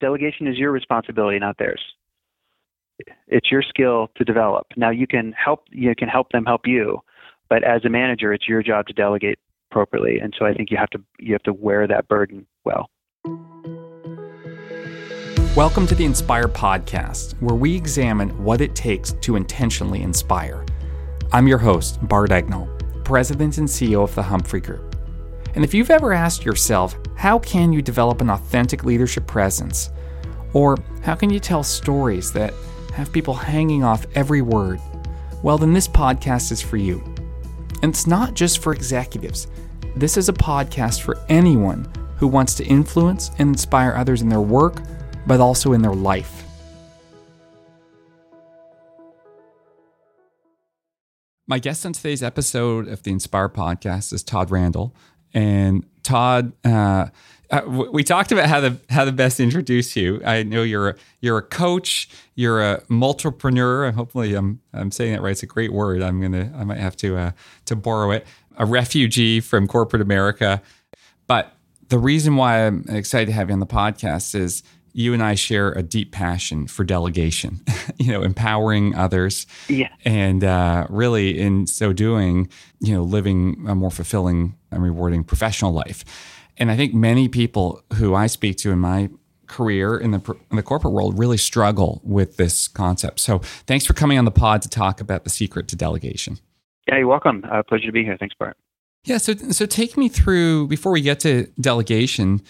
Delegation is your responsibility, not theirs. It's your skill to develop. Now you can help you can help them help you, but as a manager, it's your job to delegate appropriately. And so I think you have to you have to wear that burden well. Welcome to the Inspire podcast, where we examine what it takes to intentionally inspire. I'm your host, Bart Egnal, President and CEO of the Humphrey Group. And if you've ever asked yourself, how can you develop an authentic leadership presence? Or how can you tell stories that have people hanging off every word? Well, then this podcast is for you. And it's not just for executives. This is a podcast for anyone who wants to influence and inspire others in their work, but also in their life. My guest on today's episode of the Inspire podcast is Todd Randall. And Todd, uh, uh, we talked about how the how to best introduce you. I know you're a, you're a coach, you're a multipreneur. Hopefully, I'm I'm saying that right. It's a great word. I'm gonna I might have to uh, to borrow it. A refugee from corporate America, but the reason why I'm excited to have you on the podcast is you and I share a deep passion for delegation, you know, empowering others. Yeah. And uh, really, in so doing, you know, living a more fulfilling and rewarding professional life. And I think many people who I speak to in my career in the in the corporate world really struggle with this concept. So, thanks for coming on the pod to talk about the secret to delegation. Yeah, you're welcome. Uh, pleasure to be here. Thanks, Bart. Yeah, so so take me through before we get to delegation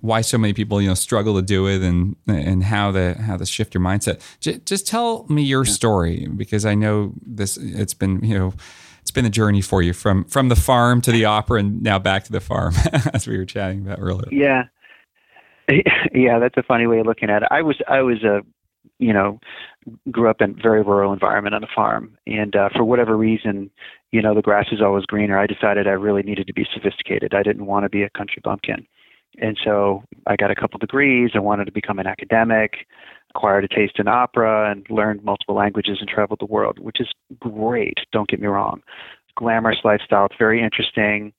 why so many people you know struggle to do it and and how to how to shift your mindset. J- just tell me your story because I know this. It's been you know it's been a journey for you from from the farm to the opera and now back to the farm as we were chatting about earlier. Yeah, yeah, that's a funny way of looking at it. I was I was a you know grew up in a very rural environment on a farm and uh, for whatever reason you know the grass is always greener i decided i really needed to be sophisticated i didn't want to be a country bumpkin and so I got a couple degrees. I wanted to become an academic, acquired a taste in opera, and learned multiple languages and traveled the world, which is great. Don't get me wrong. Glamorous lifestyle. It's very interesting.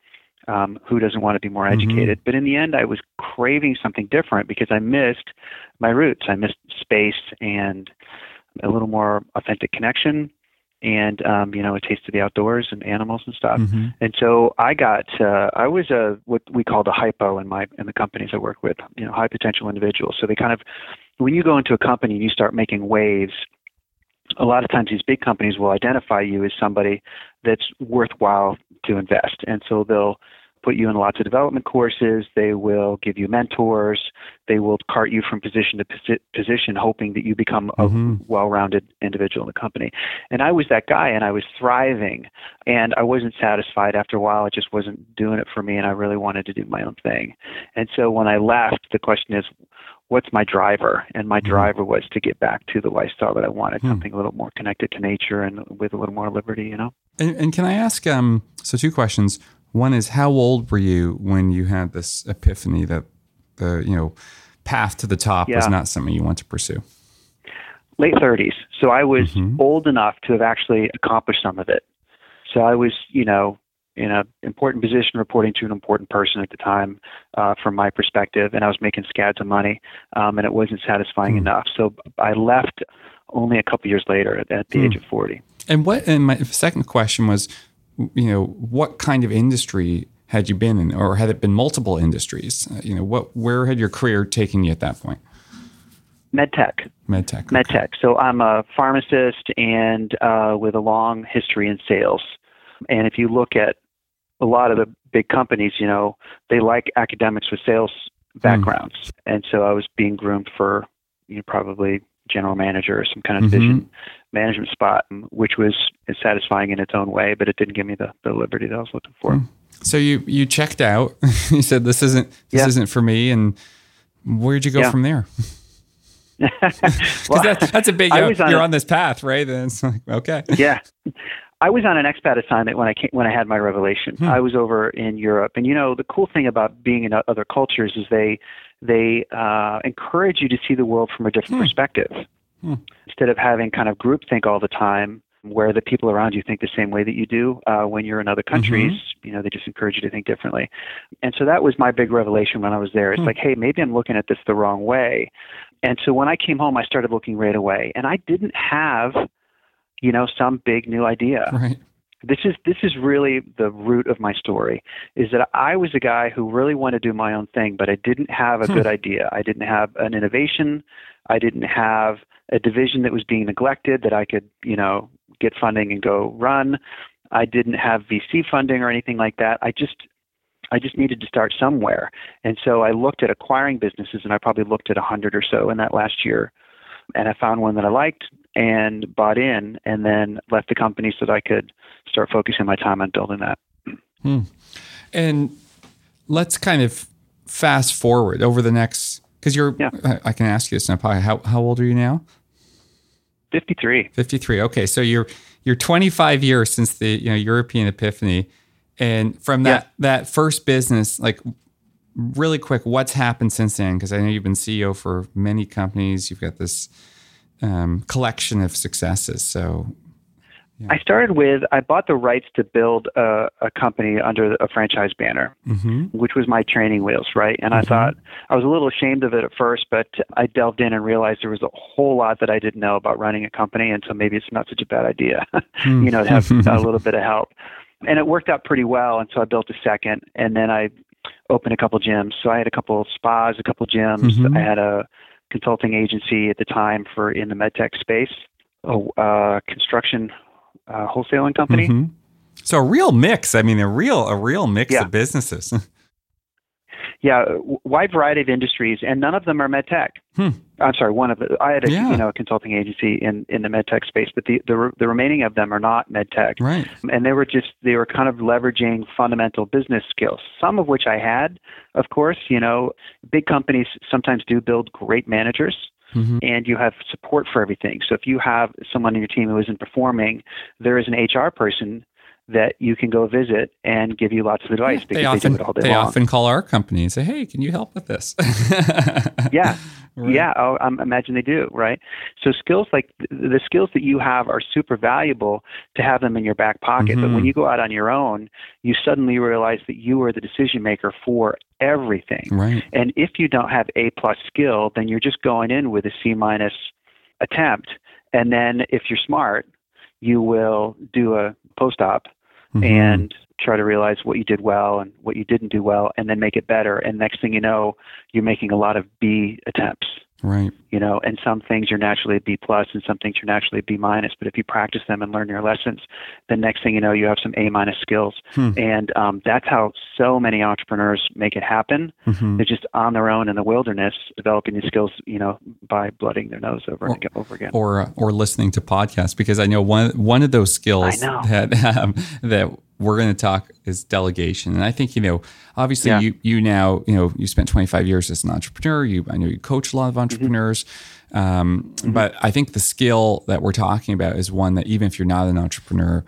Um, who doesn't want to be more mm-hmm. educated? Mm-hmm. But in the end, I was craving something different because I missed my roots. I missed space and a little more authentic connection and um, you know a taste of the outdoors and animals and stuff. Mm-hmm. And so I got uh, I was a what we called a hypo in my in the companies I work with, you know, high potential individuals. So they kind of when you go into a company and you start making waves, a lot of times these big companies will identify you as somebody that's worthwhile to invest, and so they'll put you in lots of development courses. They will give you mentors. They will cart you from position to posi- position, hoping that you become a mm-hmm. well-rounded individual in the company. And I was that guy, and I was thriving, and I wasn't satisfied. After a while, it just wasn't doing it for me, and I really wanted to do my own thing. And so when I left, the question is, what's my driver? And my mm-hmm. driver was to get back to the lifestyle that I wanted, hmm. something a little more connected to nature and with a little more liberty, you know. And, and can I ask? Um, so two questions. One is how old were you when you had this epiphany that the you know path to the top yeah. was not something you want to pursue? Late 30s. So I was mm-hmm. old enough to have actually accomplished some of it. So I was, you know, in an important position reporting to an important person at the time uh, from my perspective, and I was making scads of money, um, and it wasn't satisfying mm. enough. So I left only a couple years later at, the mm. age of 40. And what? And my second question was, you know, what kind of industry had you been in, or had it been multiple industries? Uh, you know, what where had your career taken you at that point? MedTech. MedTech. Okay. MedTech. So I'm a pharmacist and uh, with a long history in sales. And if you look at a lot of the big companies, you know, they like academics with sales hmm. backgrounds. Mm. And so I was being groomed for, you know, probably general manager or some kind of division mm-hmm. management spot, which was satisfying in its own way, but it didn't give me the, the liberty that I was looking for. Mm. So you you checked out. you said this isn't this yeah. isn't for me, and where'd you go yeah. from there? Well, that, that's a big. You know, you're a, on this path, right? Then it's like okay. Yeah, I was on an expat assignment when I came, when I had my revelation. Hmm. I was over in Europe, and you know the cool thing about being in other cultures is they they uh, encourage you to see the world from a different hmm. perspective. Hmm. Instead of having kind of groupthink all the time, where the people around you think the same way that you do. Uh, when you're in other countries, mm-hmm. you know, they just encourage you to think differently. And so that was my big revelation when I was there. It's hmm. like, hey, maybe I'm looking at this the wrong way. And so when I came home, I started looking right away, and I didn't have, you know, some big new idea. Right. This is this is really the root of my story. Is that I was a guy who really wanted to do my own thing, but I didn't have a hmm. good idea. I didn't have an innovation. I didn't have a division that was being neglected that I could, you know, get funding and go run. I didn't have VC funding or anything like that. I just I just needed to start somewhere. And so I looked at acquiring businesses and I probably looked at a hundred or so in that last year. And I found one that I liked and bought in and then left the company so that I could start focusing my time on building that. Hmm. And let's kind of fast forward over the next because you're yeah. I, I, can ask you this now how how old are you now 53 53 okay so you're you're 25 years since the you know European epiphany and from that yeah. that first business, like really quick, what's happened since then? Because I know you've been CEO for many companies. You've got this um, collection of successes. So yeah. I started with I bought the rights to build a, a company under a franchise banner, mm-hmm. which was my training wheels, right? And mm-hmm. I thought I was a little ashamed of it at first, but I delved in and realized there was a whole lot that I didn't know about running a company, and so maybe it's not such a bad idea, mm. you know, to have a little bit of help and it worked out pretty well. And so I built a second, and then I opened a couple gyms. So I had a couple spas, a couple gyms. Mm-hmm. I had a consulting agency at the time for in the medtech space, a uh, construction uh, wholesaling company. Mm-hmm. So a real mix. I mean, a real a real mix yeah. of businesses. yeah, wide variety of industries, and none of them are med tech. Hmm. I'm sorry, one of the, I had a yeah. you know a consulting agency in in the med tech space, but the, the the remaining of them are not med tech. Right. And they were just they were kind of leveraging fundamental business skills, some of which I had, of course. You know, big companies sometimes do build great managers. Mm-hmm. and you have support for everything. So if you have someone in your team who isn't performing, there is an HR person that you can go visit and give you lots of advice because they, often, they do it all day They long. often call our company and say, "Hey, can you help with this?" yeah, right. yeah. Oh, I imagine they do, right? So skills like the skills that you have are super valuable to have them in your back pocket. Mm-hmm. But when mm-hmm. you go out on your own, you suddenly realize that you are the decision maker for everything. Right. And if you don't have A plus skill, then you're just going in with a C minus attempt. And then if you're smart, you will do a post op mm-hmm. and try to realize what you did well and what you didn't do well and then make it better. And next thing you know you're making a lot of b attempts. Right you know and some things you're naturally a b plus and some things you're naturally a b minus but if you practice them and learn your lessons the next thing you know you have some a minus skills hmm. and um, that's how so many entrepreneurs make it happen mm-hmm. they're just on their own in the wilderness developing these skills you know by blooding their nose over or, and over again or or listening to podcasts because i know one one of those skills that um, that we're going to talk is delegation. And I think, you know, obviously yeah. you, you now, you know, you spent 25 years as an entrepreneur. You, I know you coach a lot of mm-hmm. entrepreneurs. Um, mm-hmm. But I think the skill that we're talking about is one that even if you're not an entrepreneur,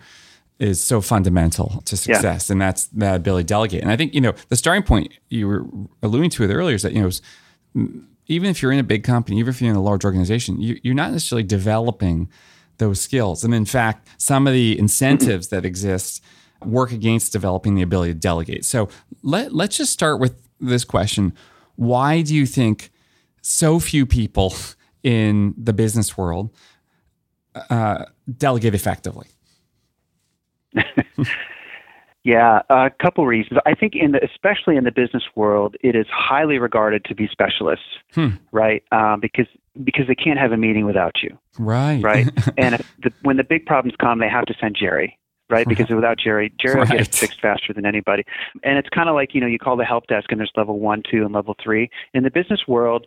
is so fundamental to success. Yeah. And that's that ability to delegate. And I think, you know, the starting point you were alluding to it earlier is that, you know, even if you're in a big company, even if you're in a large organization, you, you're not necessarily developing those skills. And in fact, some of the incentives that exist work against developing the ability to delegate. So let, let's just start with this question. Why do you think so few people in the business world uh, delegate effectively? yeah, a couple reasons. I think in the, especially in the business world, it is highly regarded to be specialists, hmm. right? Um, because because they can't have a meeting without you, right? Right. and the, when the big problems come, they have to send Jerry, right? Because without Jerry, Jerry right. will get it fixed faster than anybody. And it's kind of like, you know, you call the help desk and there's level one, two, and level three. In the business world,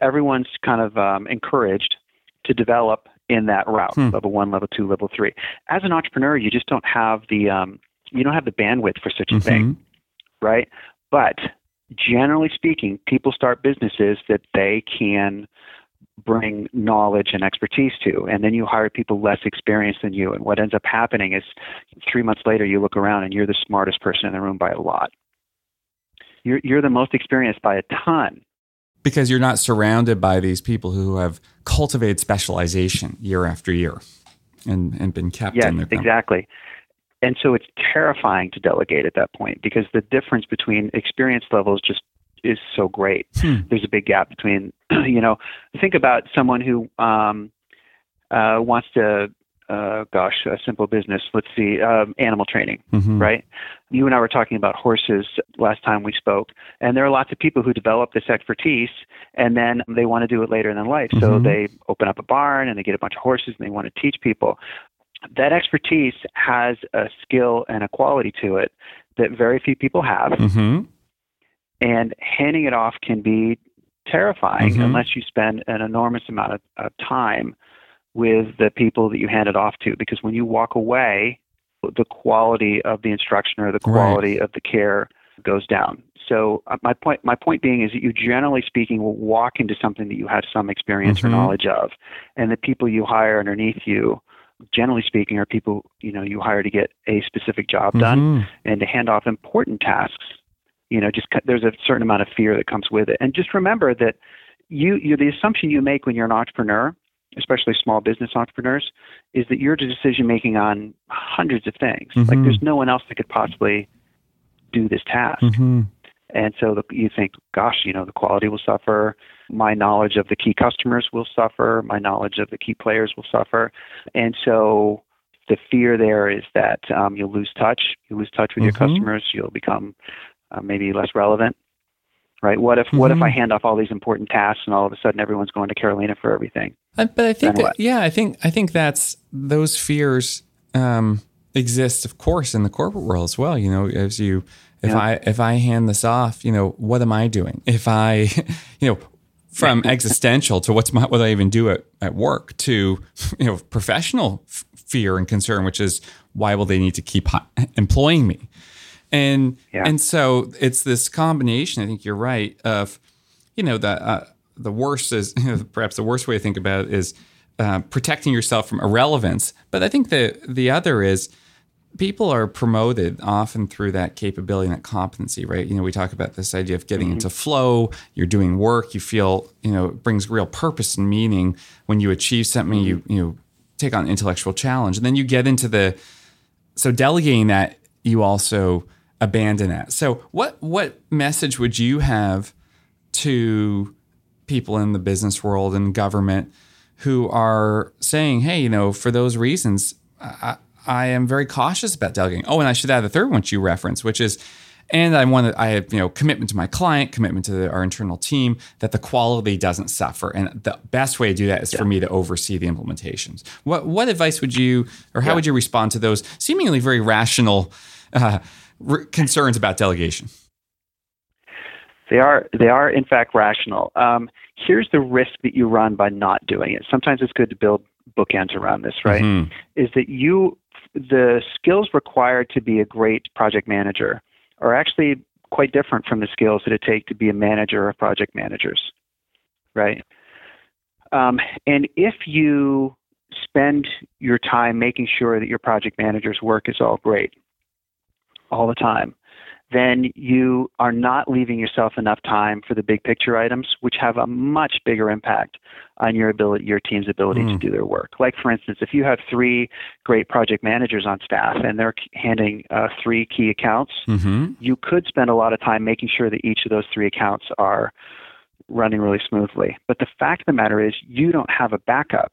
everyone's kind of um, encouraged to develop in that route, hmm. level one, level two, level three. As an entrepreneur, you just don't have the, um, you don't have the bandwidth for such a mm-hmm. thing, right? But generally speaking, people start businesses that they can bring knowledge and expertise to. And then you hire people less experienced than you. And what ends up happening is three months later, you look around and you're the smartest person in the room by a lot. You're, you're the most experienced by a ton. Because you're not surrounded by these people who have cultivated specialization year after year. and and been kept yes, in the exactly. And so it's terrifying to delegate at that point because the difference between experience levels just is so great. Hmm. There's a big gap between, you know, think about someone who um, uh, wants to, uh, gosh, a simple business. Let's see, um, animal training, Mhm. right? You and I were talking about horses last time we spoke, and there are lots of people who develop this expertise and then they want to do it later in life. So Mhm. they open up a barn and they get a bunch of horses and they want to teach people. That expertise has a skill and a quality to it that very few people have Mhm. and handing it off can be terrifying Mhm. unless you spend an enormous amount of, of time with the people that you hand it off to because when you walk away the quality of the instruction or the Right. quality of the care goes down so uh, my point my point being is that you generally speaking will walk into something that you have some experience Mhm. or knowledge of and the people you hire underneath you generally speaking are people you know you hire to get a specific job done Mhm. and to hand off important tasks you know just there's a certain amount of fear that comes with it and just remember that you you the assumption you make when you're an entrepreneur especially small business entrepreneurs is that you're the decision making on hundreds of things. Like Mhm. there's no one else that could possibly do this task. Mhm. and so the, you think gosh you know the quality will suffer. My knowledge of the key customers will suffer. My knowledge of the key players will suffer. And so the fear there is that um, you'll lose touch. You lose touch with Mhm. your customers. You'll become uh, maybe less relevant right what if what if i hand off all these important tasks and all of a sudden everyone's going to carolina for everything I- but I think that, yeah, I think I think that's those fears um, exist, of course, in the corporate world as well. You know, as you if Yeah. I if I hand this off, you know, what am I doing? If I, you know, from existential to what's my what do I even do at, at work to you know professional f- fear and concern, which is why will they need to keep hi- employing me? And Yeah. and so it's this combination. I think you're right of you know the uh, the worst is perhaps the worst way to think about it is uh, protecting yourself from irrelevance. But I think the the other is people are promoted often through that capability and that competency, right? You know, we talk about this idea of getting into flow. You're doing work. You feel you know it brings real purpose and meaning when you achieve something. You you know take on intellectual challenge, and then you get into the so delegating that you also abandon that. So what what message would you have to people in the business world and government who are saying, "Hey, you know, for those reasons, I, I am very cautious about delegating." Oh, and I should add the third one which you reference, which is, and I want to, I have you know commitment to my client, commitment to the, our internal team, that the quality doesn't suffer, and the best way to do that is for me to oversee the implementations. What what advice would you, or how would you respond to those seemingly very rational uh, r- concerns about delegation? They are they are in fact rational. Um, here's the risk that you run by not doing it. Sometimes it's good to build bookends around this, right? Mhm. Is that you the skills required to be a great project manager are actually quite different from the skills that it take to be a manager of project managers, right? Um, and if you spend your time making sure that your project manager's work is all great all the time, then you are not leaving yourself enough time for the big picture items, which have a much bigger impact on your ability, your team's ability to Mm. do their work. Like, for instance, if you have three great project managers on staff and they're handing uh, three key accounts, Mhm. you could spend a lot of time making sure that each of those three accounts are running really smoothly. But the fact of the matter is, you don't have a backup.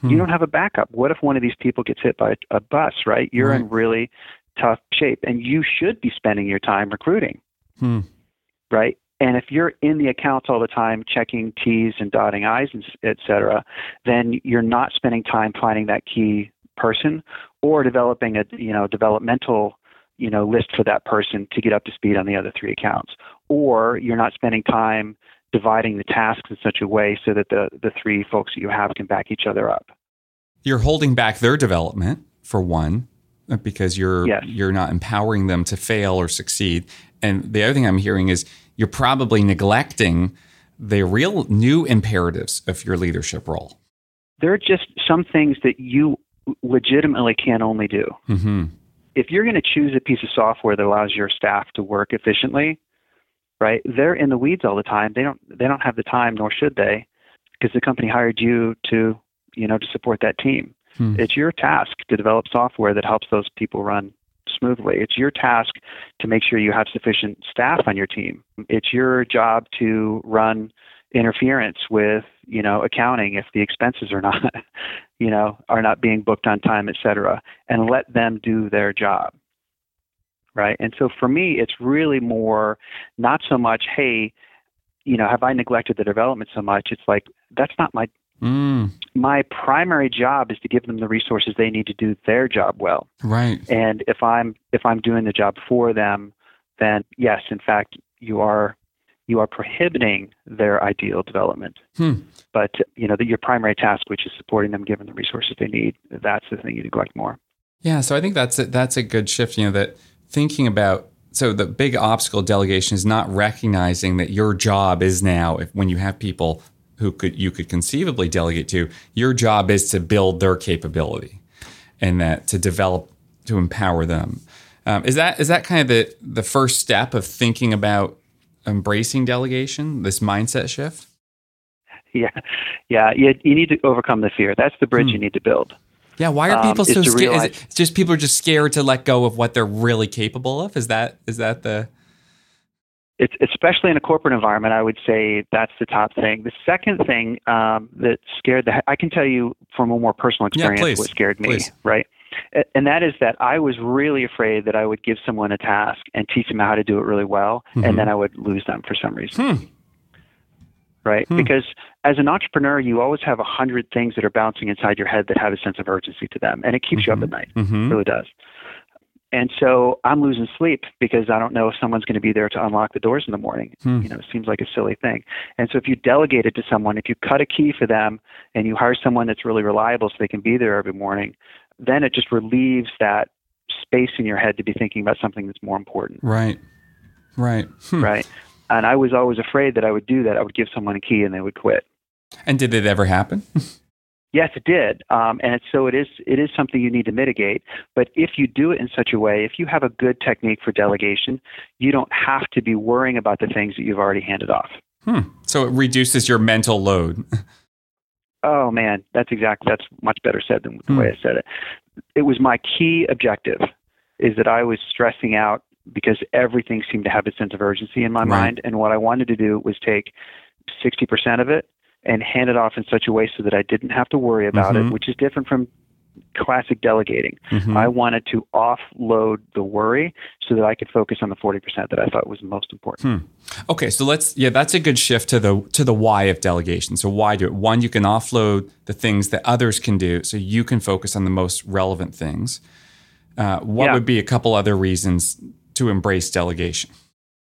Hmm. You don't have a backup. What if one of these people gets hit by a bus, right? You're in really tough shape, and you should be spending your time recruiting, Hmm. right? And if you're in the accounts all the time, checking T's and dotting I's, and et cetera, then you're not spending time finding that key person or developing a you know developmental you know list for that person to get up to speed on the other three accounts, or you're not spending time dividing the tasks in such a way so that the the three folks that you have can back each other up. you're holding back their development for one because you're Yes. you're not empowering them to fail or succeed and the other thing i'm hearing is you're probably neglecting the real new imperatives of your leadership role There are just some things that you legitimately can only do. hmm if you're going to choose a piece of software that allows your staff to work efficiently, right? They're in the weeds all the time. They don't they don't have the time, nor should they, because the company hired you to you know to support that team. Hmm. It's your task to develop software that helps those people run smoothly. It's your task to make sure you have sufficient staff on your team. It's your job to run interference with, you know, accounting if the expenses are not, you know, are not being booked on time, et cetera, and let them do their job. Right. And so for me, it's really more not so much, hey, you know, have I neglected the development so much? It's like that's not my Mm. My primary job is to give them the resources they need to do their job well. Right. And if I'm if I'm doing the job for them, then yes, in fact, you are you are prohibiting their ideal development. Hmm. But you know, the, your primary task, which is supporting them, giving the resources they need, that's the thing you neglect more. Yeah. So I think that's a, that's a good shift. You know, that thinking about so the big obstacle delegation is not recognizing that your job is now if, when you have people who could you could conceivably delegate to, your job is to build their capability and that to develop to empower them. Um, is that is that kind of the the first step of thinking about embracing delegation? This mindset shift. Yeah, yeah. You, you need to overcome the fear. That's the bridge hmm. you need to build. Yeah, why are people um, so scared? Realize, is it just people are just scared to let go of what they're really capable of? Is that is that the it's especially in a corporate environment, I would say that's the top thing. The second thing um, that scared the I can tell you from a more personal experience yeah, what scared me, please. right? And that is that I was really afraid that I would give someone a task and teach them how to do it really well, mm-hmm. and then I would lose them for some reason. Hmm. Right? Hmm. Because as an entrepreneur, you always have a hundred things that are bouncing inside your head that have a sense of urgency to them, and it keeps mm-hmm. you up at night. Mm-hmm. It really does. And so I'm losing sleep because I don't know if someone's going to be there to unlock the doors in the morning. Hmm. You know, it seems like a silly thing. And so if you delegate it to someone, if you cut a key for them and you hire someone that's really reliable so they can be there every morning, then it just relieves that space in your head to be thinking about something that's more important. Right. Right. Hmm. Right. And I was always afraid that I would do that. I would give someone a key and they would quit. And did it ever happen? Yes, it did, um, and so it is. It is something you need to mitigate. But if you do it in such a way, if you have a good technique for delegation, you don't have to be worrying about the things that you've already handed off. Hmm. So it reduces your mental load. oh man, that's exactly that's much better said than the hmm. way I said it. It was my key objective, is that I was stressing out because everything seemed to have a sense of urgency in my right. mind, and what I wanted to do was take sixty percent of it and hand it off in such a way so that I didn't have to worry about mm-hmm. it, which is different from classic delegating. Mm-hmm. I wanted to offload the worry so that I could focus on the 40% that I thought was most important. Hmm. Okay, so let's yeah, that's a good shift to the to the why of delegation. So why do it? One, you can offload the things that others can do so you can focus on the most relevant things. Uh, what yeah. would be a couple other reasons to embrace delegation?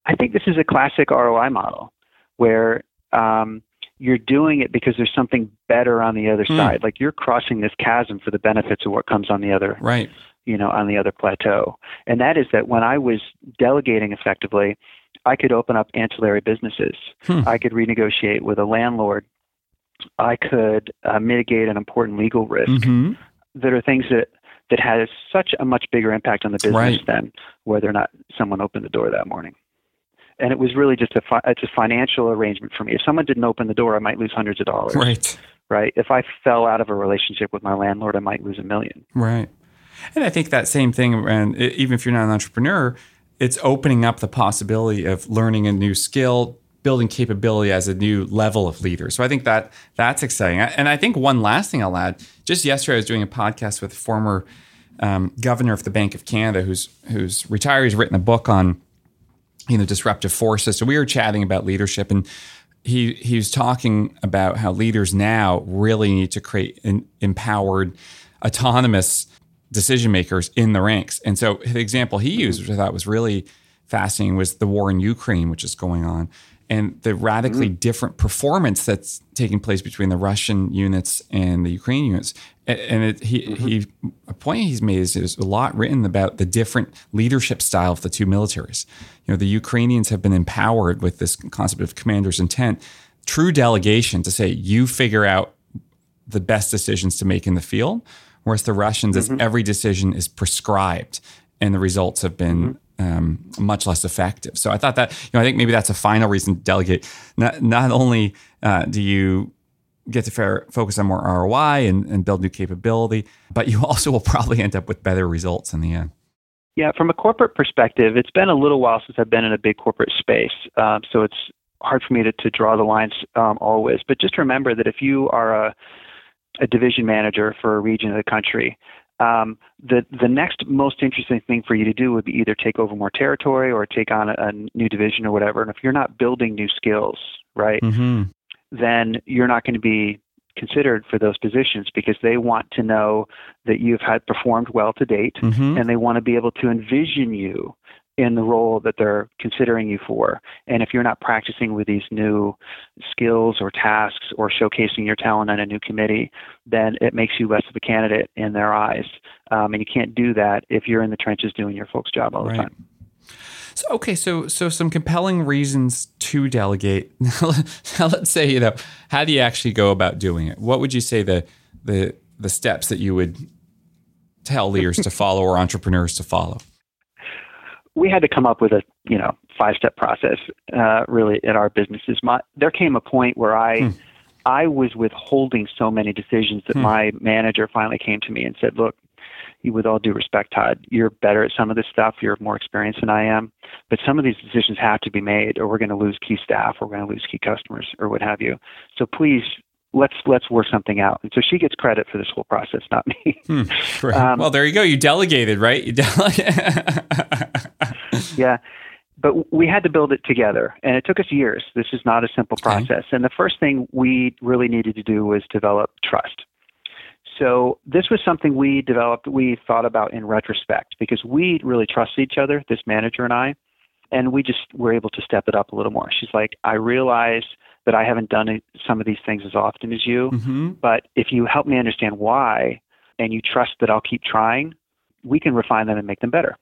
I think this is a classic ROI model where um, you're doing it because there's something better on the other mm. side. Like you're crossing this chasm for the benefits of what comes on the other, right? You know, on the other plateau. And that is that when I was delegating effectively, I could open up ancillary businesses. Hmm. I could renegotiate with a landlord. I could uh, mitigate an important legal risk. Mm-hmm. That are things that that has such a much bigger impact on the business right. than whether or not someone opened the door that morning and it was really just a fi- it's a financial arrangement for me. If someone didn't open the door, I might lose hundreds of dollars. Right. Right. If I fell out of a relationship with my landlord, I might lose a million. Right. And I think that same thing, and even if you're not an entrepreneur, it's opening up the possibility of learning a new skill, building capability as a new level of leader. So I think that that's exciting. And I think one last thing I'll add: just yesterday, I was doing a podcast with former um, governor of the Bank of Canada, who's who's retired. He's written a book on you know disruptive forces. So we were chatting about leadership, and he he was talking about how leaders now really need to create empowered, autonomous decision makers in the ranks. And so the example he used, which I thought was really fascinating, was the war in Ukraine, which is going on. And the radically mm-hmm. different performance that's taking place between the Russian units and the Ukrainian units and it, he, mm-hmm. he a point he's made is there's a lot written about the different leadership style of the two militaries. You know, the Ukrainians have been empowered with this concept of commander's intent, true delegation to say you figure out the best decisions to make in the field, whereas the Russians, mm-hmm. every decision is prescribed, and the results have been. Um, much less effective. So I thought that you know I think maybe that's a final reason to delegate. Not not only uh, do you get to fair, focus on more ROI and, and build new capability, but you also will probably end up with better results in the end. Yeah, from a corporate perspective, it's been a little while since I've been in a big corporate space. Um, so it's hard for me to, to draw the lines um, always. But just remember that if you are a, a division manager for a region of the country, um, the the next most interesting thing for you to do would be either take over more territory or take on a, a new division or whatever. And if you're not building new skills, right, mm-hmm. then you're not going to be considered for those positions because they want to know that you've had performed well to date mm-hmm. and they want to be able to envision you in the role that they're considering you for. And if you're not practicing with these new skills or tasks or showcasing your talent on a new committee, then it makes you less of a candidate in their eyes. Um, and you can't do that if you're in the trenches doing your folks' job all the time. So, okay, so so some compelling reasons to delegate. now, let's say you know how do you actually go about doing it? What would you say the the the steps that you would tell leaders to follow or entrepreneurs to follow? We had to come up with a you know five step process uh, really at our businesses. My, there came a point where I hmm. I was withholding so many decisions that hmm. my manager finally came to me and said, "Look, with all due respect, Todd, you're better at some of this stuff. You're more experienced than I am, but some of these decisions have to be made, or we're going to lose key staff, or we're going to lose key customers, or what have you. So please." Let's let's work something out. And so she gets credit for this whole process, not me. Hmm. Right. Um, well, there you go. You delegated, right? You delegated. yeah. But we had to build it together, and it took us years. This is not a simple process. Okay. And the first thing we really needed to do was develop trust. So this was something we developed, we thought about in retrospect because we really trusted each other, this manager and I, and we just were able to step it up a little more. She's like, I realize that I haven't done some of these things as often as you, mm-hmm. but if you help me understand why and you trust that I'll keep trying, we can refine them and make them better.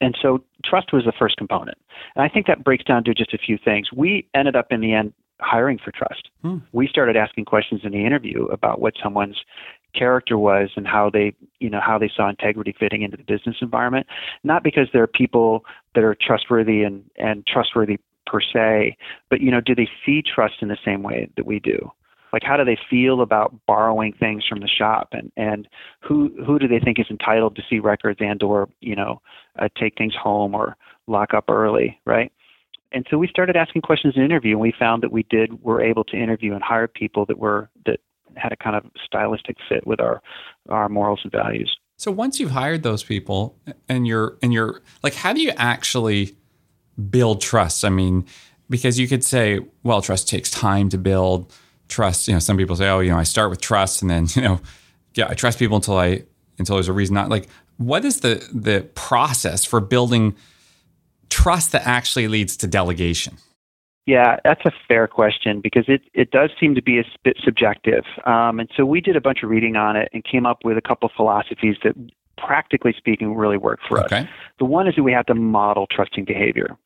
And so trust was the first component. And I think that breaks down to just a few things. We ended up in the end hiring for trust. Hmm. We started asking questions in the interview about what someone's character was and how they, you know, how they saw integrity fitting into the business environment. Not because there are people that are trustworthy and, and trustworthy per se, but you know, do they see trust in the same way that we do? Like how do they feel about borrowing things from the shop? And and who who do they think is entitled to see records and or you know uh, take things home or lock up early right? And so we started asking questions in interview and we found that we did were able to interview and hire people that were that had a kind of stylistic fit with our our morals and values. So once you've hired those people and you're and you're like how do you actually build trust? I mean because you could say well trust takes time to build trust. You know, some people say, oh, you know, I start with trust, and then you know, yeah, I trust people until I until there's a reason not. Like, what is the the process for building trust that actually leads to delegation? Yeah, that's a fair question because it, it does seem to be a bit subjective. Um, and so we did a bunch of reading on it and came up with a couple of philosophies that, practically speaking, really work for okay. us. The one is that we have to model trusting behavior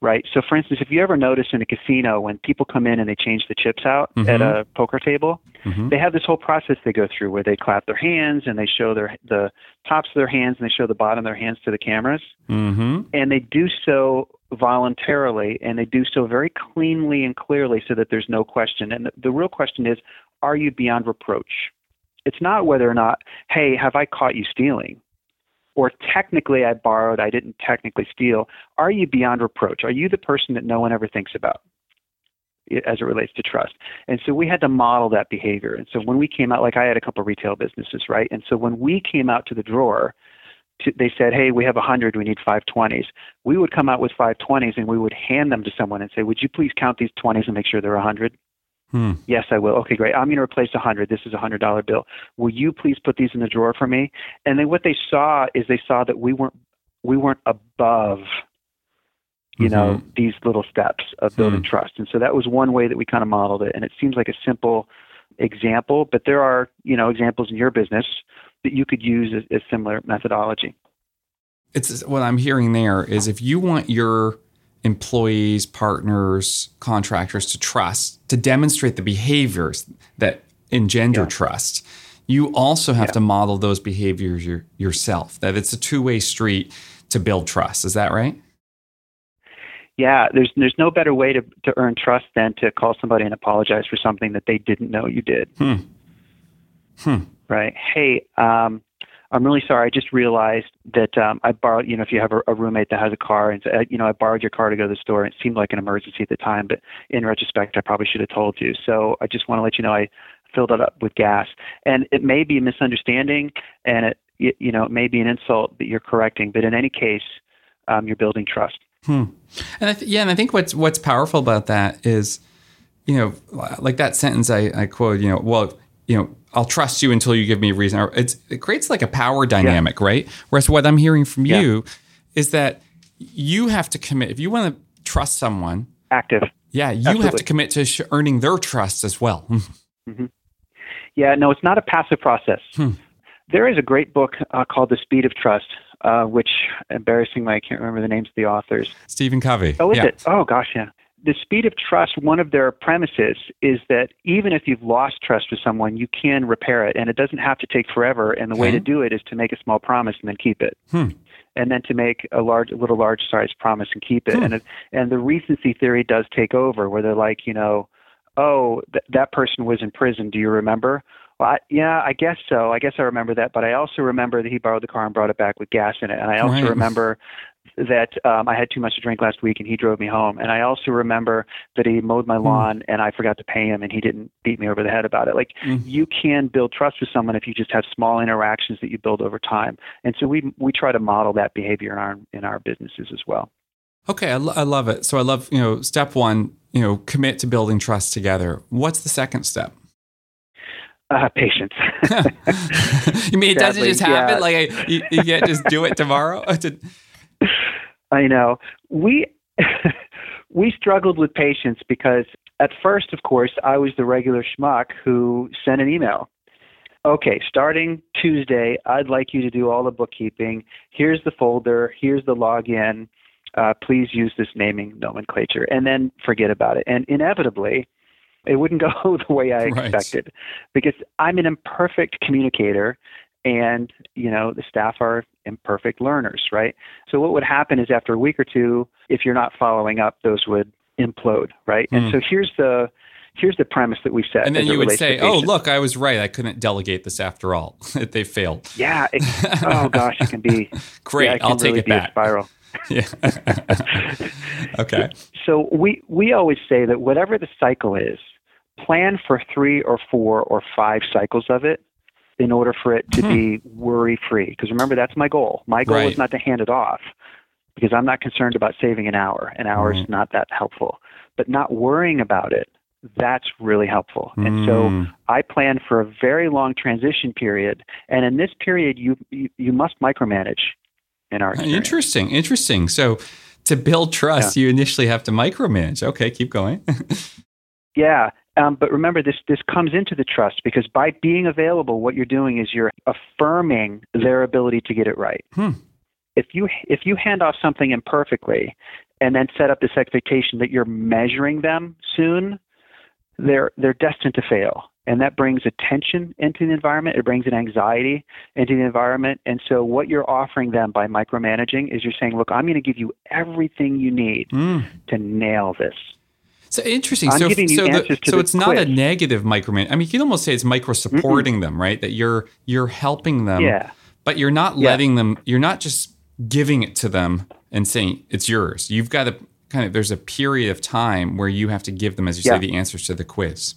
right? So, for instance, if you ever notice in a casino when people come in and they change the chips out mm-hmm. at a poker table, mm-hmm. they have this whole process they go through where they clap their hands and they show their the tops of their hands and they show the bottom of their hands to the cameras, mm-hmm. and they do so voluntarily and they do so very cleanly and clearly so that there's no question. And the, the real question is, are you beyond reproach? It's not whether or not, hey, have I caught you stealing? Or technically I borrowed, I didn't technically steal, are you beyond reproach? Are you the person that no one ever thinks about? as it relates to trust. And so we had to model that behavior. And so when we came out, like I had a couple retail businesses, right? And so when we came out to the drawer, to, they said, hey, we have 100, we need 520s. We would come out with 520s and we would hand them to someone and say, would you please count these 20s and make sure they're 100? Hmm. Yes, I will. Okay, great. I'm going to replace a hundred. This is a hundred dollar bill. Will you please put these in the drawer for me? And then what they saw is they saw that we weren't we weren't above you mm-hmm. know these little steps of building hmm. trust and so that was one way that we kind of modeled it and it seems like a simple example but there are you know examples in your business that you could use as, as similar methodology it's what i'm hearing there is if you want your employees, partners, contractors to trust, to demonstrate the behaviors that engender yeah. trust. You also have yeah. to model those behaviors your, yourself, that it's a two way street to build trust. Is that right? Yeah, there's there's no better way to to earn trust than to call somebody and apologize for something that they didn't know you did. Hmm. Hmm. Right? Hey, um, I'm really sorry. I just realized that um, I borrowed. You know, if you have a, a roommate that has a car, and uh, you know, I borrowed your car to go to the store, and it seemed like an emergency at the time, but in retrospect, I probably should have told you. So I just want to let you know I filled it up with gas, and it may be a misunderstanding, and it you know it may be an insult that you're correcting, but in any case, um, you're building trust. Hmm. And I th- yeah, and I think what's what's powerful about that is, you know, like that sentence I, I quote, you know, well, you know, I'll trust you until you give me a reason. It's, it creates like a power dynamic, yeah. right? Whereas what I'm hearing from yeah. you is that you have to commit. If you want to trust someone, active. Yeah, you Absolutely. have to commit to sh- earning their trust as well. mm-hmm. Yeah, no, it's not a passive process. Hmm. There is a great book uh, called The Speed of Trust, uh, which, embarrassingly, I can't remember the names of the authors. Stephen Covey. Oh, is yeah. it? Oh, gosh, yeah the speed of trust, one of their premises is that even if you've lost trust with someone, you can repair it, and it doesn't have to take forever. And the way to do it is to make a small promise and then keep it, hmm. and then to make a large, a little large size promise and keep it. Hmm. And it, and the recency theory does take over, where they're like, you know, oh, th- that person was in prison. Do you remember? Well, I, yeah, I guess so. I guess I remember that, but I also remember that he borrowed the car and brought it back with gas in it, and I also right. remember that um, I had too much to drink last week and he drove me home. And I also remember that he mowed my hmm. lawn mm. and I forgot to pay him and he didn't beat me over the head about it. Like mm. you can build trust with someone if you just have small interactions that you build over time. And so we we try to model that behavior in our in our businesses as well. Okay, I, lo- I love it. So I love you know step one, you know, commit to building trust together. What's the second step? Uh, patience. you mean it doesn't just happen? Yeah. Like you, you can't just do it tomorrow? I know. We we struggled with patience because at first, of course, I was the regular schmuck who sent an email. Okay, starting Tuesday, I'd like you to do all the bookkeeping. Here's the folder. Here's the login. Uh, please use this naming nomenclature, and then forget about it. And inevitably, it wouldn't go the way I expected right. because I'm an imperfect communicator and you know the staff are imperfect learners right? So what would happen is after a week or two if you're not following up those would implode right? Mm. and hmm. so here's the here's the premise that we set and then you would say oh look i was right. I couldn't delegate this after all. They failed. Yeah it, oh gosh it can be great yeah, it i'll take really it back. spiral. Yeah. Okay. So we we always say that whatever the cycle is plan for three or four or five cycles of it in order for it to hmm. be worry free. Because remember, that's my goal. My goal right. is not to hand it off because I'm not concerned about saving an hour. An hour is not that helpful. But not worrying about it, that's really helpful. Mm. And so hmm. I plan for a very long transition period. And in this period, you, you, you must micromanage in our experience. Interesting. Interesting. So to build trust, yeah. you initially have to micromanage. Okay, keep going. yeah. Um, but remember, this this comes into the trust because by being available, what you're doing is you're affirming their ability to get it right. Hmm. If you if you hand off something imperfectly, and then set up this expectation that you're measuring them soon, they're they're destined to fail, and that brings a tension into the environment. It brings an anxiety into the environment, and so what you're offering them by micromanaging is you're saying, "Look, I'm going to give you everything you need mm. to nail this." So interesting. I'm so, giving you so, answers the, so the it's not a negative micromanage. I mean, you can almost say it's micro supporting mm them, right? That you're you're helping them, yeah. but you're not yeah. letting them. You're not just giving it to them and saying it's yours. You've got to kind of. There's a period of time where you have to give them, as you yeah. say, the answers to the quiz.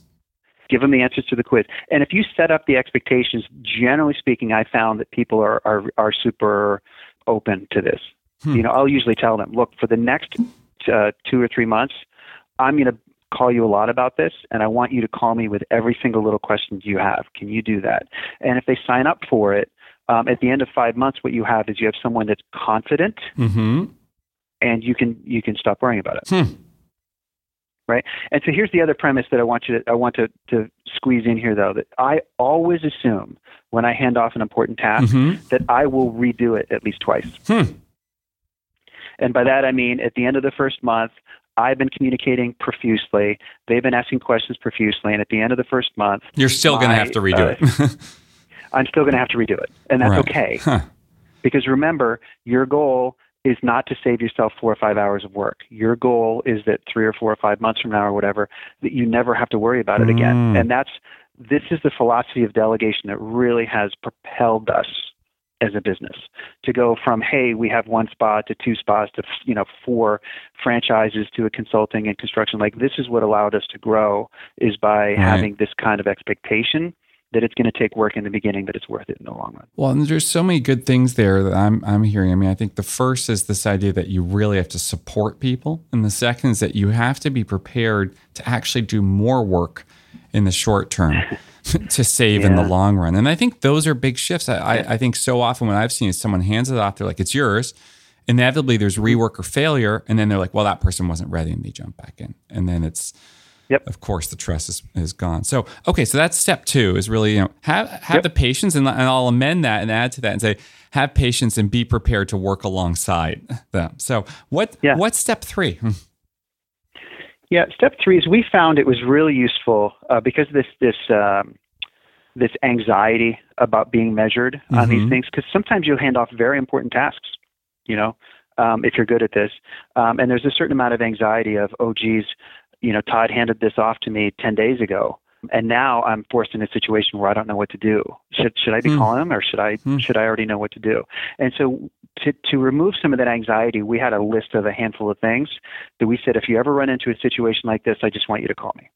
Give them the answers to the quiz, and if you set up the expectations, generally speaking, I found that people are are, are super open to this. Hmm. You know, I'll usually tell them, look, for the next uh, two or three months, I'm going to call you a lot about this, and I want you to call me with every single little question you have. Can you do that? And if they sign up for it, um, at the end of five months, what you have is you have someone that's confident, mm-hmm. and you can you can stop worrying about it. Hmm. Right. And so here's the other premise that I want you to I want to, to squeeze in here though that I always assume when I hand off an important task mm-hmm. that I will redo it at least twice. Hmm. And by that I mean at the end of the first month, I've been communicating profusely. They've been asking questions profusely. And at the end of the first month, you're still going to have to redo uh, it. I'm still going to have to redo it. And that's right. okay. Huh. Because remember, your goal is not to save yourself four or five hours of work. Your goal is that three or four or five months from now or whatever, that you never have to worry about it again. Mm. And that's this is the philosophy of delegation that really has propelled us as a business to go from hey we have one spot to two spots to you know four franchises to a consulting and construction like this is what allowed us to grow is by having this kind of expectation that it's going to take work in the beginning, but it's worth it in the long run. Well, and there's so many good things there that I'm I'm hearing. I mean, I think the first is this idea that you really have to support people, and the second is that you have to be prepared to actually do more work in the short term. to save yeah. in the long run. And I think those are big shifts. I, I, I, think so often what I've seen is someone hands it off, they're like, it's yours. Inevitably, there's mm-hmm. rework or failure. And then they're like, well, that person wasn't ready. And they jump back in. And then it's, Yep. Of course, the trust is, is gone. So, okay, so that's step two is really, you know, have, have yep. the patience and, and I'll amend that and add to that and say, have patience and be prepared to work alongside them. So what, yeah. what's step three? Yeah, step three is we found it was really useful uh, because this, this, um, this anxiety about being measured mm-hmm. on these mm-hmm. things, because sometimes you'll hand off very important tasks, you know, um, if you're good at this. Um, and there's a certain amount of anxiety of, oh, geez, you know, Todd handed this off to me 10 days ago. And now I'm forced in a situation where I don't know what to do. Should should I be mm. calling him or should I mm. should I already know what to do? And so to to remove some of that anxiety, we had a list of a handful of things that we said if you ever run into a situation like this, I just want you to call me.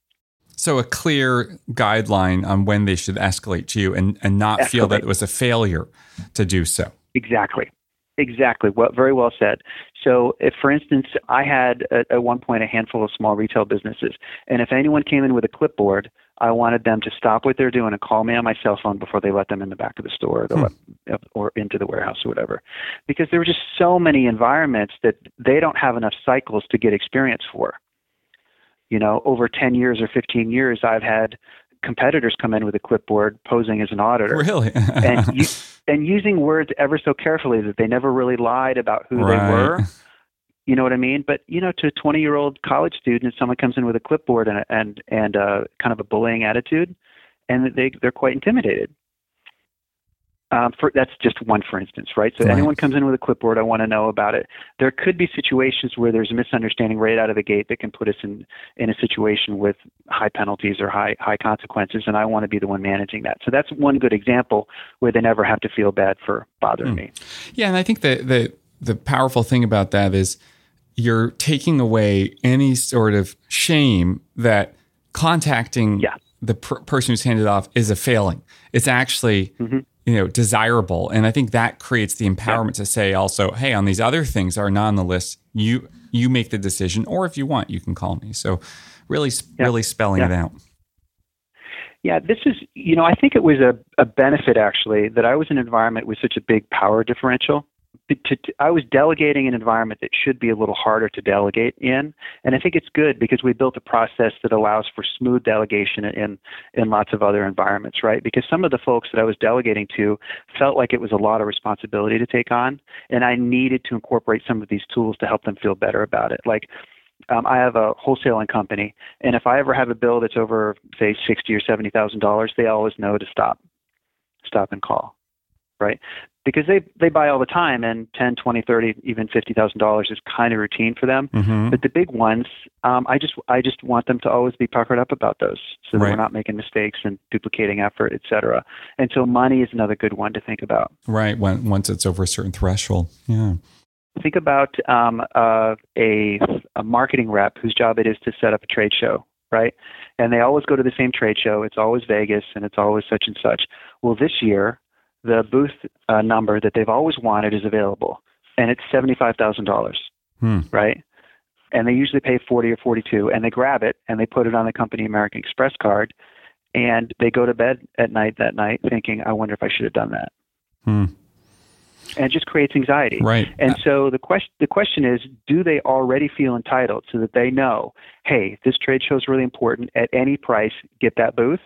So a clear guideline on when they should escalate to you and, and not escalate. feel that it was a failure to do so. Exactly. Exactly. Well, very well said. So, if, for instance, I had at, at one point a handful of small retail businesses, and if anyone came in with a clipboard, I wanted them to stop what they're doing and call me on my cell phone before they let them in the back of the store or, hmm. or into the warehouse or whatever. Because there were just so many environments that they don't have enough cycles to get experience for. You know, over 10 years or 15 years, I've had competitors come in with a clipboard posing as an auditor. Really? and, you, and using words ever so carefully that they never really lied about who right. they were. You know what I mean? But you know, to a 20 year old college student, if someone comes in with a clipboard and and and uh, kind of a bullying attitude, and they they're quite intimidated. Um, for, that's just one, for instance, right? So right. anyone comes in with a clipboard, I want to know about it. There could be situations where there's a misunderstanding right out of the gate that can put us in in a situation with high penalties or high high consequences, and I want to be the one managing that. So that's one good example where they never have to feel bad for bothering mm. me. Yeah, and I think that the the powerful thing about that is you're taking away any sort of shame that contacting yeah. the per- person who's handed off is a failing. It's actually mm-hmm you know desirable. And i think that creates the empowerment to say also hey on these other things are not on the list you you make the decision or if you want you can call me. So really really spelling it out. Yeah this is you know i think it was a, a benefit actually that i was in an environment with such a big power differential to, to, I was delegating an environment that should be a little harder to delegate in, and I think it's good because we built a process that allows for smooth delegation in in lots of other environments, right? Because some of the folks that I was delegating to felt like it was a lot of responsibility to take on, and I needed to incorporate some of these tools to help them feel better about it. Like um, I have a wholesaling company, and if I ever have a bill that's over, say, sixty or seventy thousand dollars, they always know to stop, stop and call right? Because they they buy all the time, and 10, 20, 30, even fifty thousand dollars is kind of routine for them. Mm-hmm. But the big ones, um, I just I just want them to always be puckered up about those, so that right. we're not making mistakes and duplicating effort, et cetera. And so money is another good one to think about. Right. When once it's over a certain threshold, yeah. Think about um, uh, a a marketing rep whose job it is to set up a trade show, right? And they always go to the same trade show. It's always Vegas, and it's always such and such. Well, this year the booth uh, number that they've always wanted is available, and it's seventy-five thousand dollars, hmm. right? And they usually pay forty or forty-two, and they grab it and they put it on the company American Express card, and they go to bed at night that night thinking, "I wonder if I should have done that." Hmm and it just creates anxiety. Right. And so the question the question is, do they already feel entitled so that they know, hey, this trade show is really important. At any price, get that booth.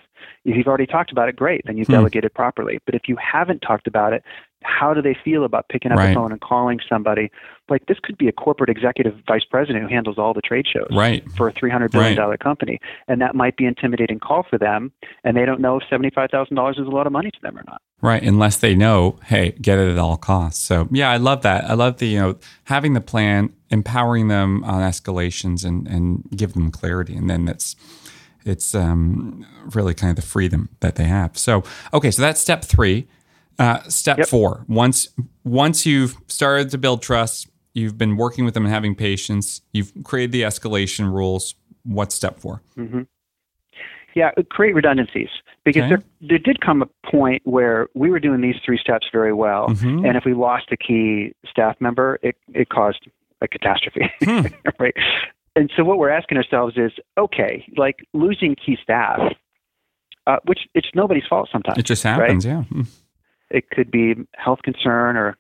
If you've already talked about it, great, then you've hmm. delegated properly. But if you haven't talked about it, how do they feel about picking up Right. the phone and calling somebody? Like this could be a corporate executive vice president who handles all the trade shows Right. for a three hundred billion dollar company, and that might be intimidating call for them, and they don't know if seventy five thousand dollars is a lot of money to them or not. Right, unless they know, hey, get it at all costs. So yeah, I love that. I love the you know having the plan, empowering them on escalations, and and give them clarity, and then that's it's um, really kind of the freedom that they have. So okay, so that's step three. Uh, step Yep. four: once once you've started to build trust, you've been working with them and having patience, you've created the escalation rules. What's step four? Yeah, create redundancies because Okay. there there did come a point where we were doing these three steps very well, Mhm. and if we lost a key staff member, it it caused a catastrophe, Hmm. right? And so what we're asking ourselves is, okay, like losing key staff, uh, which it's nobody's fault sometimes. It just happens, yeah. It could be health concern or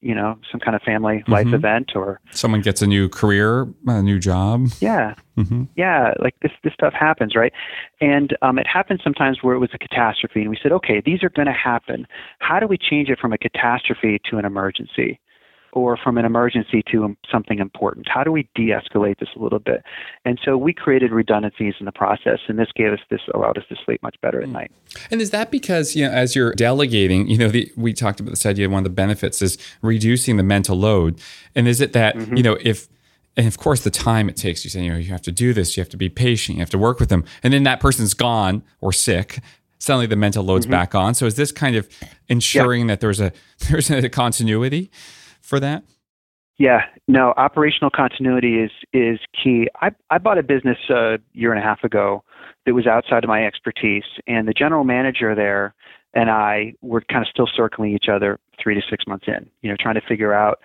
you know some kind of family life Mhm. event or Someone gets a new career, a new job. yeah hmm yeah, like this this stuff happens, right? And um, it happens sometimes where it was a catastrophe, and we said, okay, these are going to happen. How do we change it from a catastrophe to an emergency, or from an emergency to something important? How do we de-escalate this a little bit? And so we created redundancies in the process, and this gave us this allowed us to sleep much better at hmm. night. And is that because you know, as you're delegating, you know, the, we talked about this idea. One of the benefits is reducing the mental load. And is it that mm-hmm. you know, if and of course the time it takes, you say, you know, you have to do this, you have to be patient, you have to work with them, and then that person's gone or sick. Suddenly the mental load's mm-hmm. back on. So is this kind of ensuring that there's a there's a continuity for that? Yeah, no, operational continuity is is key. I I bought a business a year and a half ago that was outside of my expertise, and the general manager there and I were kind of still circling each other three to six months in. You know, trying to figure out,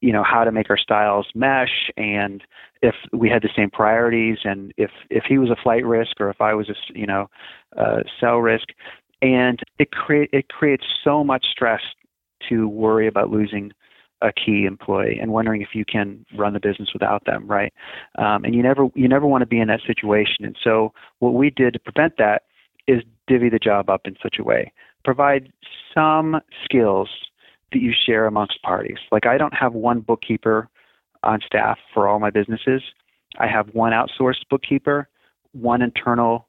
you know, how to make our styles mesh, and if we had the same priorities, and if if he was a flight risk or if I was a you know uh, sell risk, and it create it creates so much stress to worry about losing a key employee and wondering if you can run the business without them, right? Um, and you never you never want to be in that situation. And so what we did to prevent that is divvy the job up in such a way, provide some skills that you share amongst parties. Like I don't have one bookkeeper on staff for all my businesses. I have one outsourced bookkeeper, one internal,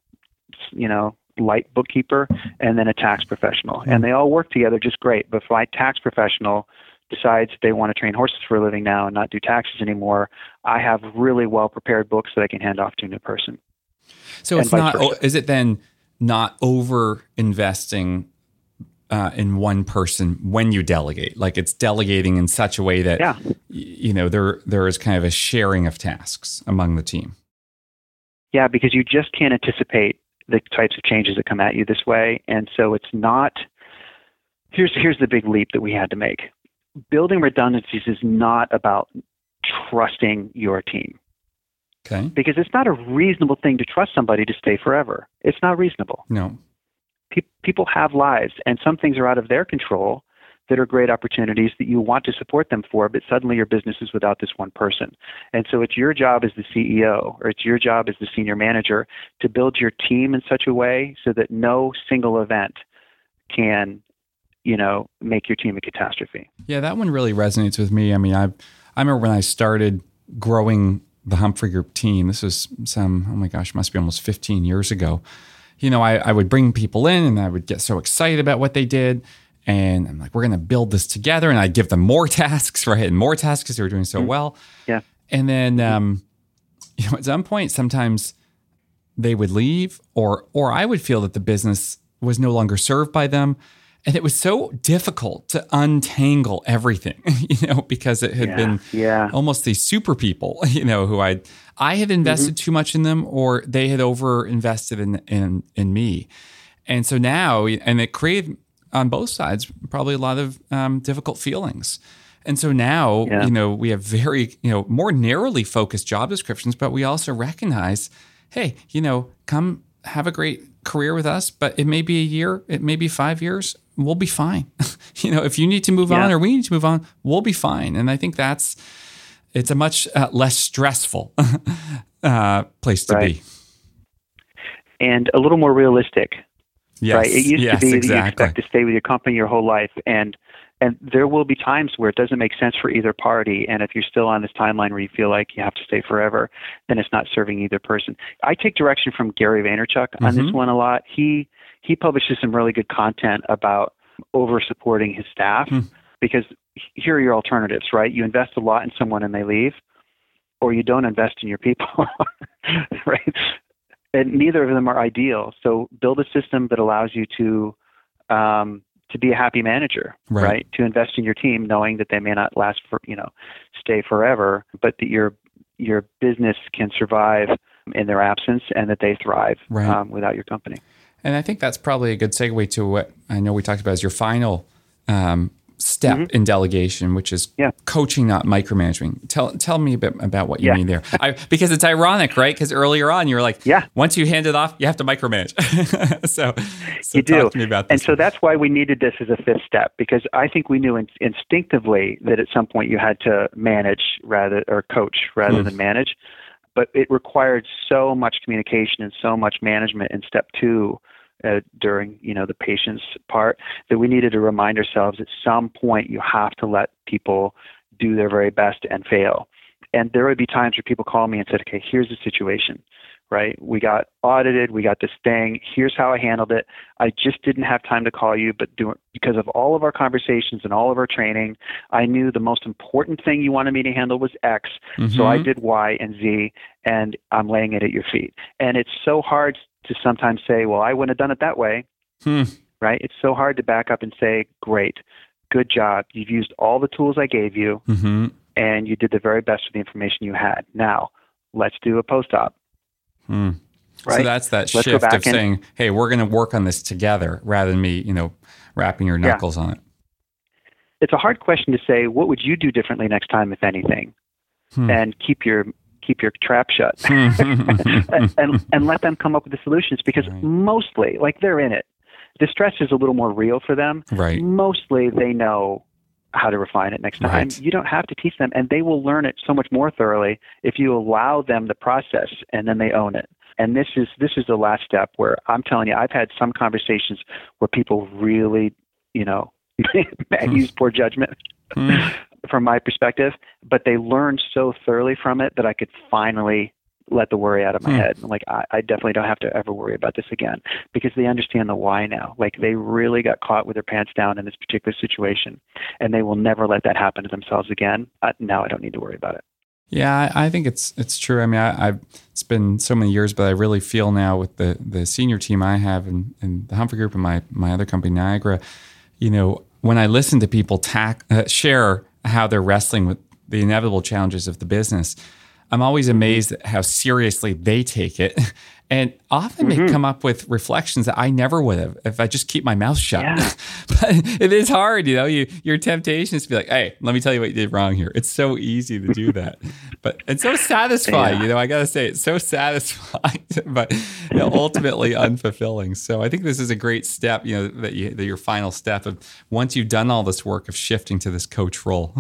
you know, light bookkeeper, and then a tax professional. And they all work together just great. But if my tax professional decides they want to train horses for a living now and not do taxes anymore, I have really well prepared books that I can hand off to a new person. So And it's not. versa. Is it then not over investing uh, in one person when you delegate? Like it's delegating in such a way that Yeah. you know there there is kind of a sharing of tasks among the team. Yeah, because you just can't anticipate the types of changes that come at you this way. And so it's not here's here's the big leap that we had to make. Building redundancies is not about trusting your team Okay. because it's not a reasonable thing to trust somebody to stay forever. It's not reasonable. No. Pe- people have lives, and some things are out of their control that are great opportunities that you want to support them for, but suddenly your business is without this one person. And so it's your job as the CEO or it's your job as the senior manager to build your team in such a way so that no single event can, you know, make your team a catastrophe. Yeah, that one really resonates with me. I mean, I I remember when I started growing the Humphrey Group team. This was some oh my gosh, must be almost 15 years ago. You know, I, I would bring people in and I would get so excited about what they did. And I'm like, we're going to build this together. And I'd give them more tasks, right? And more tasks because they were doing so well. Yeah. And then, um, you know, at some point, sometimes they would leave, or or I would feel that the business was no longer served by them, and it was so difficult to untangle everything, you know, because it had Yeah. been Yeah. almost these super people, you know, who I I had invested too much in them, or they had over invested in in in me, and so now, and it created on both sides probably a lot of um, difficult feelings. And so now, Yeah. you know, we have very, you know, more narrowly focused job descriptions, but we also recognize, hey, you know, come have a great career with us, but it may be a year, it may be five years, we'll be fine. you know, if you need to move on or we need to move on, we'll be fine. And I think that's it's a much uh, less stressful uh, place to Right. be. And a little more realistic. Yes, right? It used yes, to be that you expect to stay with your company your whole life, and And there will be times where it doesn't make sense for either party. And if you're still on this timeline where you feel like you have to stay forever, then it's not serving either person. I take direction from Gary Vaynerchuk on Mm-hmm. this one a lot. He he publishes some really good content about over supporting his staff Hmm. because here are your alternatives, right? You invest a lot in someone and they leave, or you don't invest in your people, right? And neither of them are ideal. So build a system that allows you to um, to be a happy manager, Right. right. To invest in your team, knowing that they may not last for you know stay forever, but that your your business can survive in their absence and that they thrive Right. um, without your company. And I think that's probably a good segue to what I know we talked about as your final um, step in delegation, which is Mm-hmm. Yeah. coaching, not micromanaging. Tell tell me a bit about what you Yeah. mean there, I, because it's ironic, right? Because earlier on you were like, Yeah. once you hand it off, you have to micromanage. so, so you do. talk to me about and so that's why we needed this as a fifth step because I think we knew in, instinctively that at some point you had to manage rather or coach rather Hmm. than manage. But it required so much communication and so much management in step two uh, during you know the patient's part that we needed to remind ourselves at some point you have to let people do their very best and fail. And there would be times where people call me and said, "Okay, here's the situation." Right? We got audited. We got this thing. Here's how I handled it. I just didn't have time to call you, but do, because of all of our conversations and all of our training, I knew the most important thing you wanted me to handle was X. So I Mhm. did Y and Z, and I'm laying it at your feet. And it's so hard to sometimes say, well, I wouldn't have done it that way, Hmm. right? It's so hard to back up and say, great, good job. You've used all the tools I gave you, Mhm. and you did the very best with the information you had. Now, let's do a post op, Hmm. right? So that's that Let's shift of and- saying, "Hey, we're going to work on this together," rather than me, you know, rapping your Yeah. knuckles on it. it's a hard question to say, what would you do differently next time, if anything? Hmm. And keep your keep your trap shut. And, and and let them come up with the solutions because Right. mostly like they're in it the stress is a little more real for them right. mostly they know how to refine it next time Right. you don't have to teach them and they will learn it so much more thoroughly if you allow them the process and then they own it and this is this is the last step where i'm telling you i've had some conversations where people really you know use poor judgment Hmm. from my perspective, but they learned so thoroughly from it that I could finally let the worry out of my Hmm. head. Like I, I definitely don't have to ever worry about this again because they understand the why now. Like they really got caught with their pants down in this particular situation, and they will never let that happen to themselves again. Uh, now I don't need to worry about it. Yeah, I, I think it's it's true. I mean, I, I've it's been so many years, but I really feel now with the the senior team I have in, in the Humphrey Group and my my other company Niagara, you know, when I listen to people tack, uh, share how they're wrestling with the inevitable challenges of the business, I'm always mm-hmm. amazed at how seriously they take it. And often they mm-hmm. come up with reflections that I never would have if I just keep my mouth shut. Yeah. but it is hard, you know. You your temptation is to be like, "Hey, let me tell you what you did wrong here." It's so easy to do that, but it's so satisfying. Yeah. You know, I gotta say, it's so satisfying, but you know, ultimately unfulfilling. So I think this is a great step. You know, that, you, that your final step of once you've done all this work of shifting to this coach role.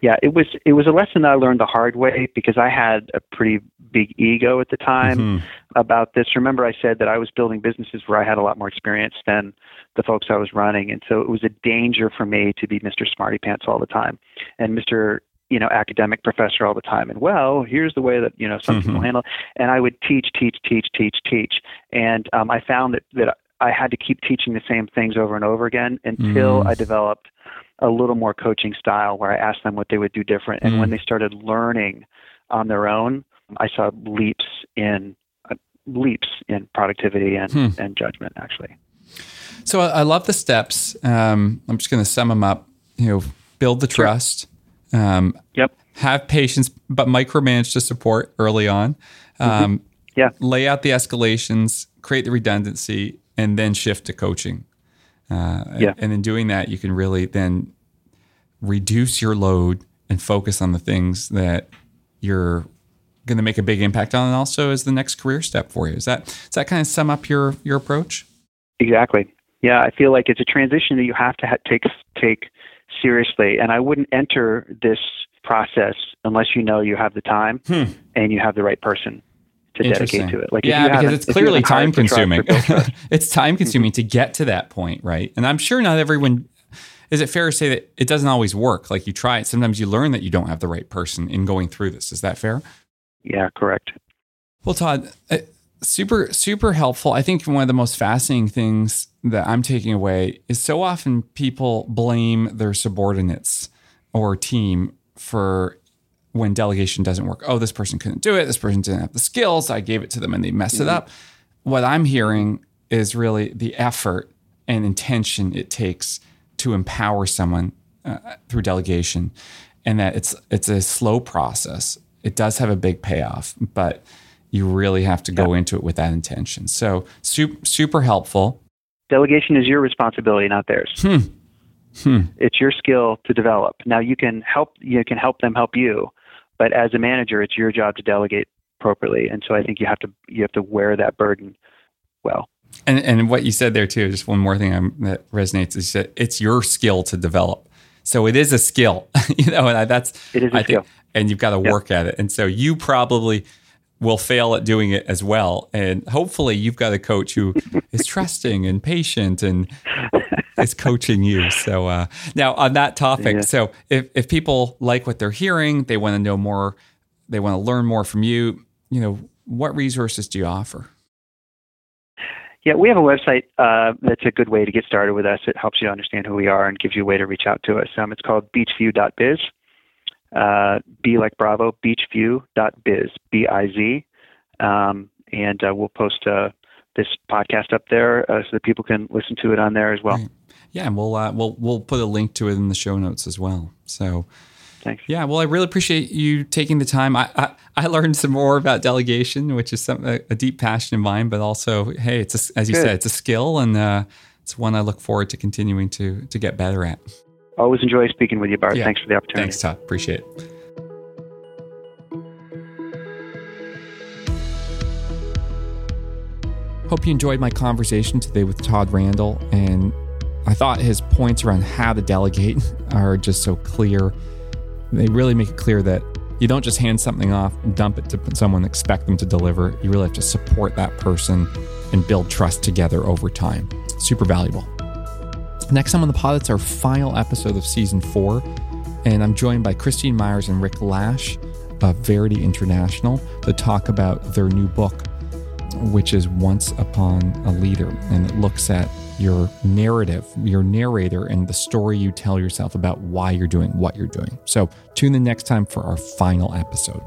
Yeah, it was it was a lesson that I learned the hard way because I had a pretty big ego at the time. Mhm. about this. Remember, I said that I was building businesses where I had a lot more experience than the folks I was running, and so it was a danger for me to be Mr. Smarty Pants all the time and Mr. You know, academic professor all the time. And well, here's the way that you know some people Mhm. handle. And I would teach, teach, teach, teach, teach, and um, I found that that I had to keep teaching the same things over and over again until Mm. I developed a little more coaching style where I asked them what they would do different. And when Mm. they started learning on their own, I saw leaps in uh, leaps in productivity and, Hmm. and judgment. Actually, So I I love the steps. Um, I'm just going to sum them up. You know, build the trust. Um, yep, have patience, but micromanage to support early on. Um, Yeah. Lay out the escalations, create the redundancy, and then shift to coaching. Uh, Yeah. And in doing that, you can really then reduce your load and focus on the things that you're going to make a big impact on, and also as the next career step for you. Is that does that kind of sum up your your approach? exactly. Yeah, I feel like it's a transition that you have to ha- take take seriously, and I wouldn't enter this process unless you know you have the time Hmm. and you have the right person to dedicate to it. Like, yeah, because it's clearly time for trust or consuming. it's time consuming to get to that point, right? And I'm sure not everyone is it fair to say that it doesn't always work? Like you try it, sometimes you learn that you don't have the right person in going through this. Is that fair? Yeah, correct. Well, Todd, uh, super super helpful. I think one of the most fascinating things that I'm taking away is so often people blame their subordinates or team for when delegation doesn't work. Oh, this person couldn't do it. This person didn't have the skills. I gave it to them and they messed mm-hmm. it up. What I'm hearing is really the effort and intention it takes to empower someone uh, through delegation and that it's it's a slow process. It does have a big payoff, but you really have to go into it with that intention. So super, super helpful. Delegation is your responsibility, not theirs. Hmm. Hmm. It's your skill to develop. Now you can help you can help them help you, but as a manager, it's your job to delegate appropriately. And so I think you have to you have to wear that burden well. And and what you said there too, just one more thing I'm, that resonates is that it's your skill to develop. So it is a skill, you know, and I, that's it is a I skill. Think, and you've got to work at it. And so you probably will fail at doing it as well. And hopefully, you've got a coach who is trusting and patient and is coaching you. So uh, now on that topic, yeah. so if if people like what they're hearing, they want to know more, they want to learn more from you. You know, what resources do you offer? Yeah, we have a website uh, that's a good way to get started with us. It helps you understand who we are and gives you a way to reach out to us. Um, it's called beachview.biz uh, B like Bravo, beachview.biz, B I Z. Um, and uh, we'll post uh, this podcast up there uh, so that people can listen to it on there as well. Right. Yeah, and we'll uh, we'll we'll put a link to it in the show notes as well. So. Thanks. Yeah, well, I really appreciate you taking the time. I, I, I learned some more about delegation, which is some, a, a, deep passion of mine, but also, hey, it's a, as you Good. said, it's a skill, and uh, it's one I look forward to continuing to to get better at. Always enjoy speaking with you, Bart. Yeah. Thanks for the opportunity. Thanks, Todd. Appreciate it. Hope you enjoyed my conversation today with Todd Randall. And I thought his points around how to delegate are just so clear. They really make it clear that you don't just hand something off and dump it to someone, expect them to deliver. You really have to support that person and build trust together over time. Super valuable. Next time on the pod, it's our final episode of season four. And I'm joined by Christine Miners and Rick Lash of Verity International to talk about their new book, which is Once Upon a Leader. And it looks at your narrative, your narrator, and the story you tell yourself about why you're doing what you're doing. So tune in next time for our final episode.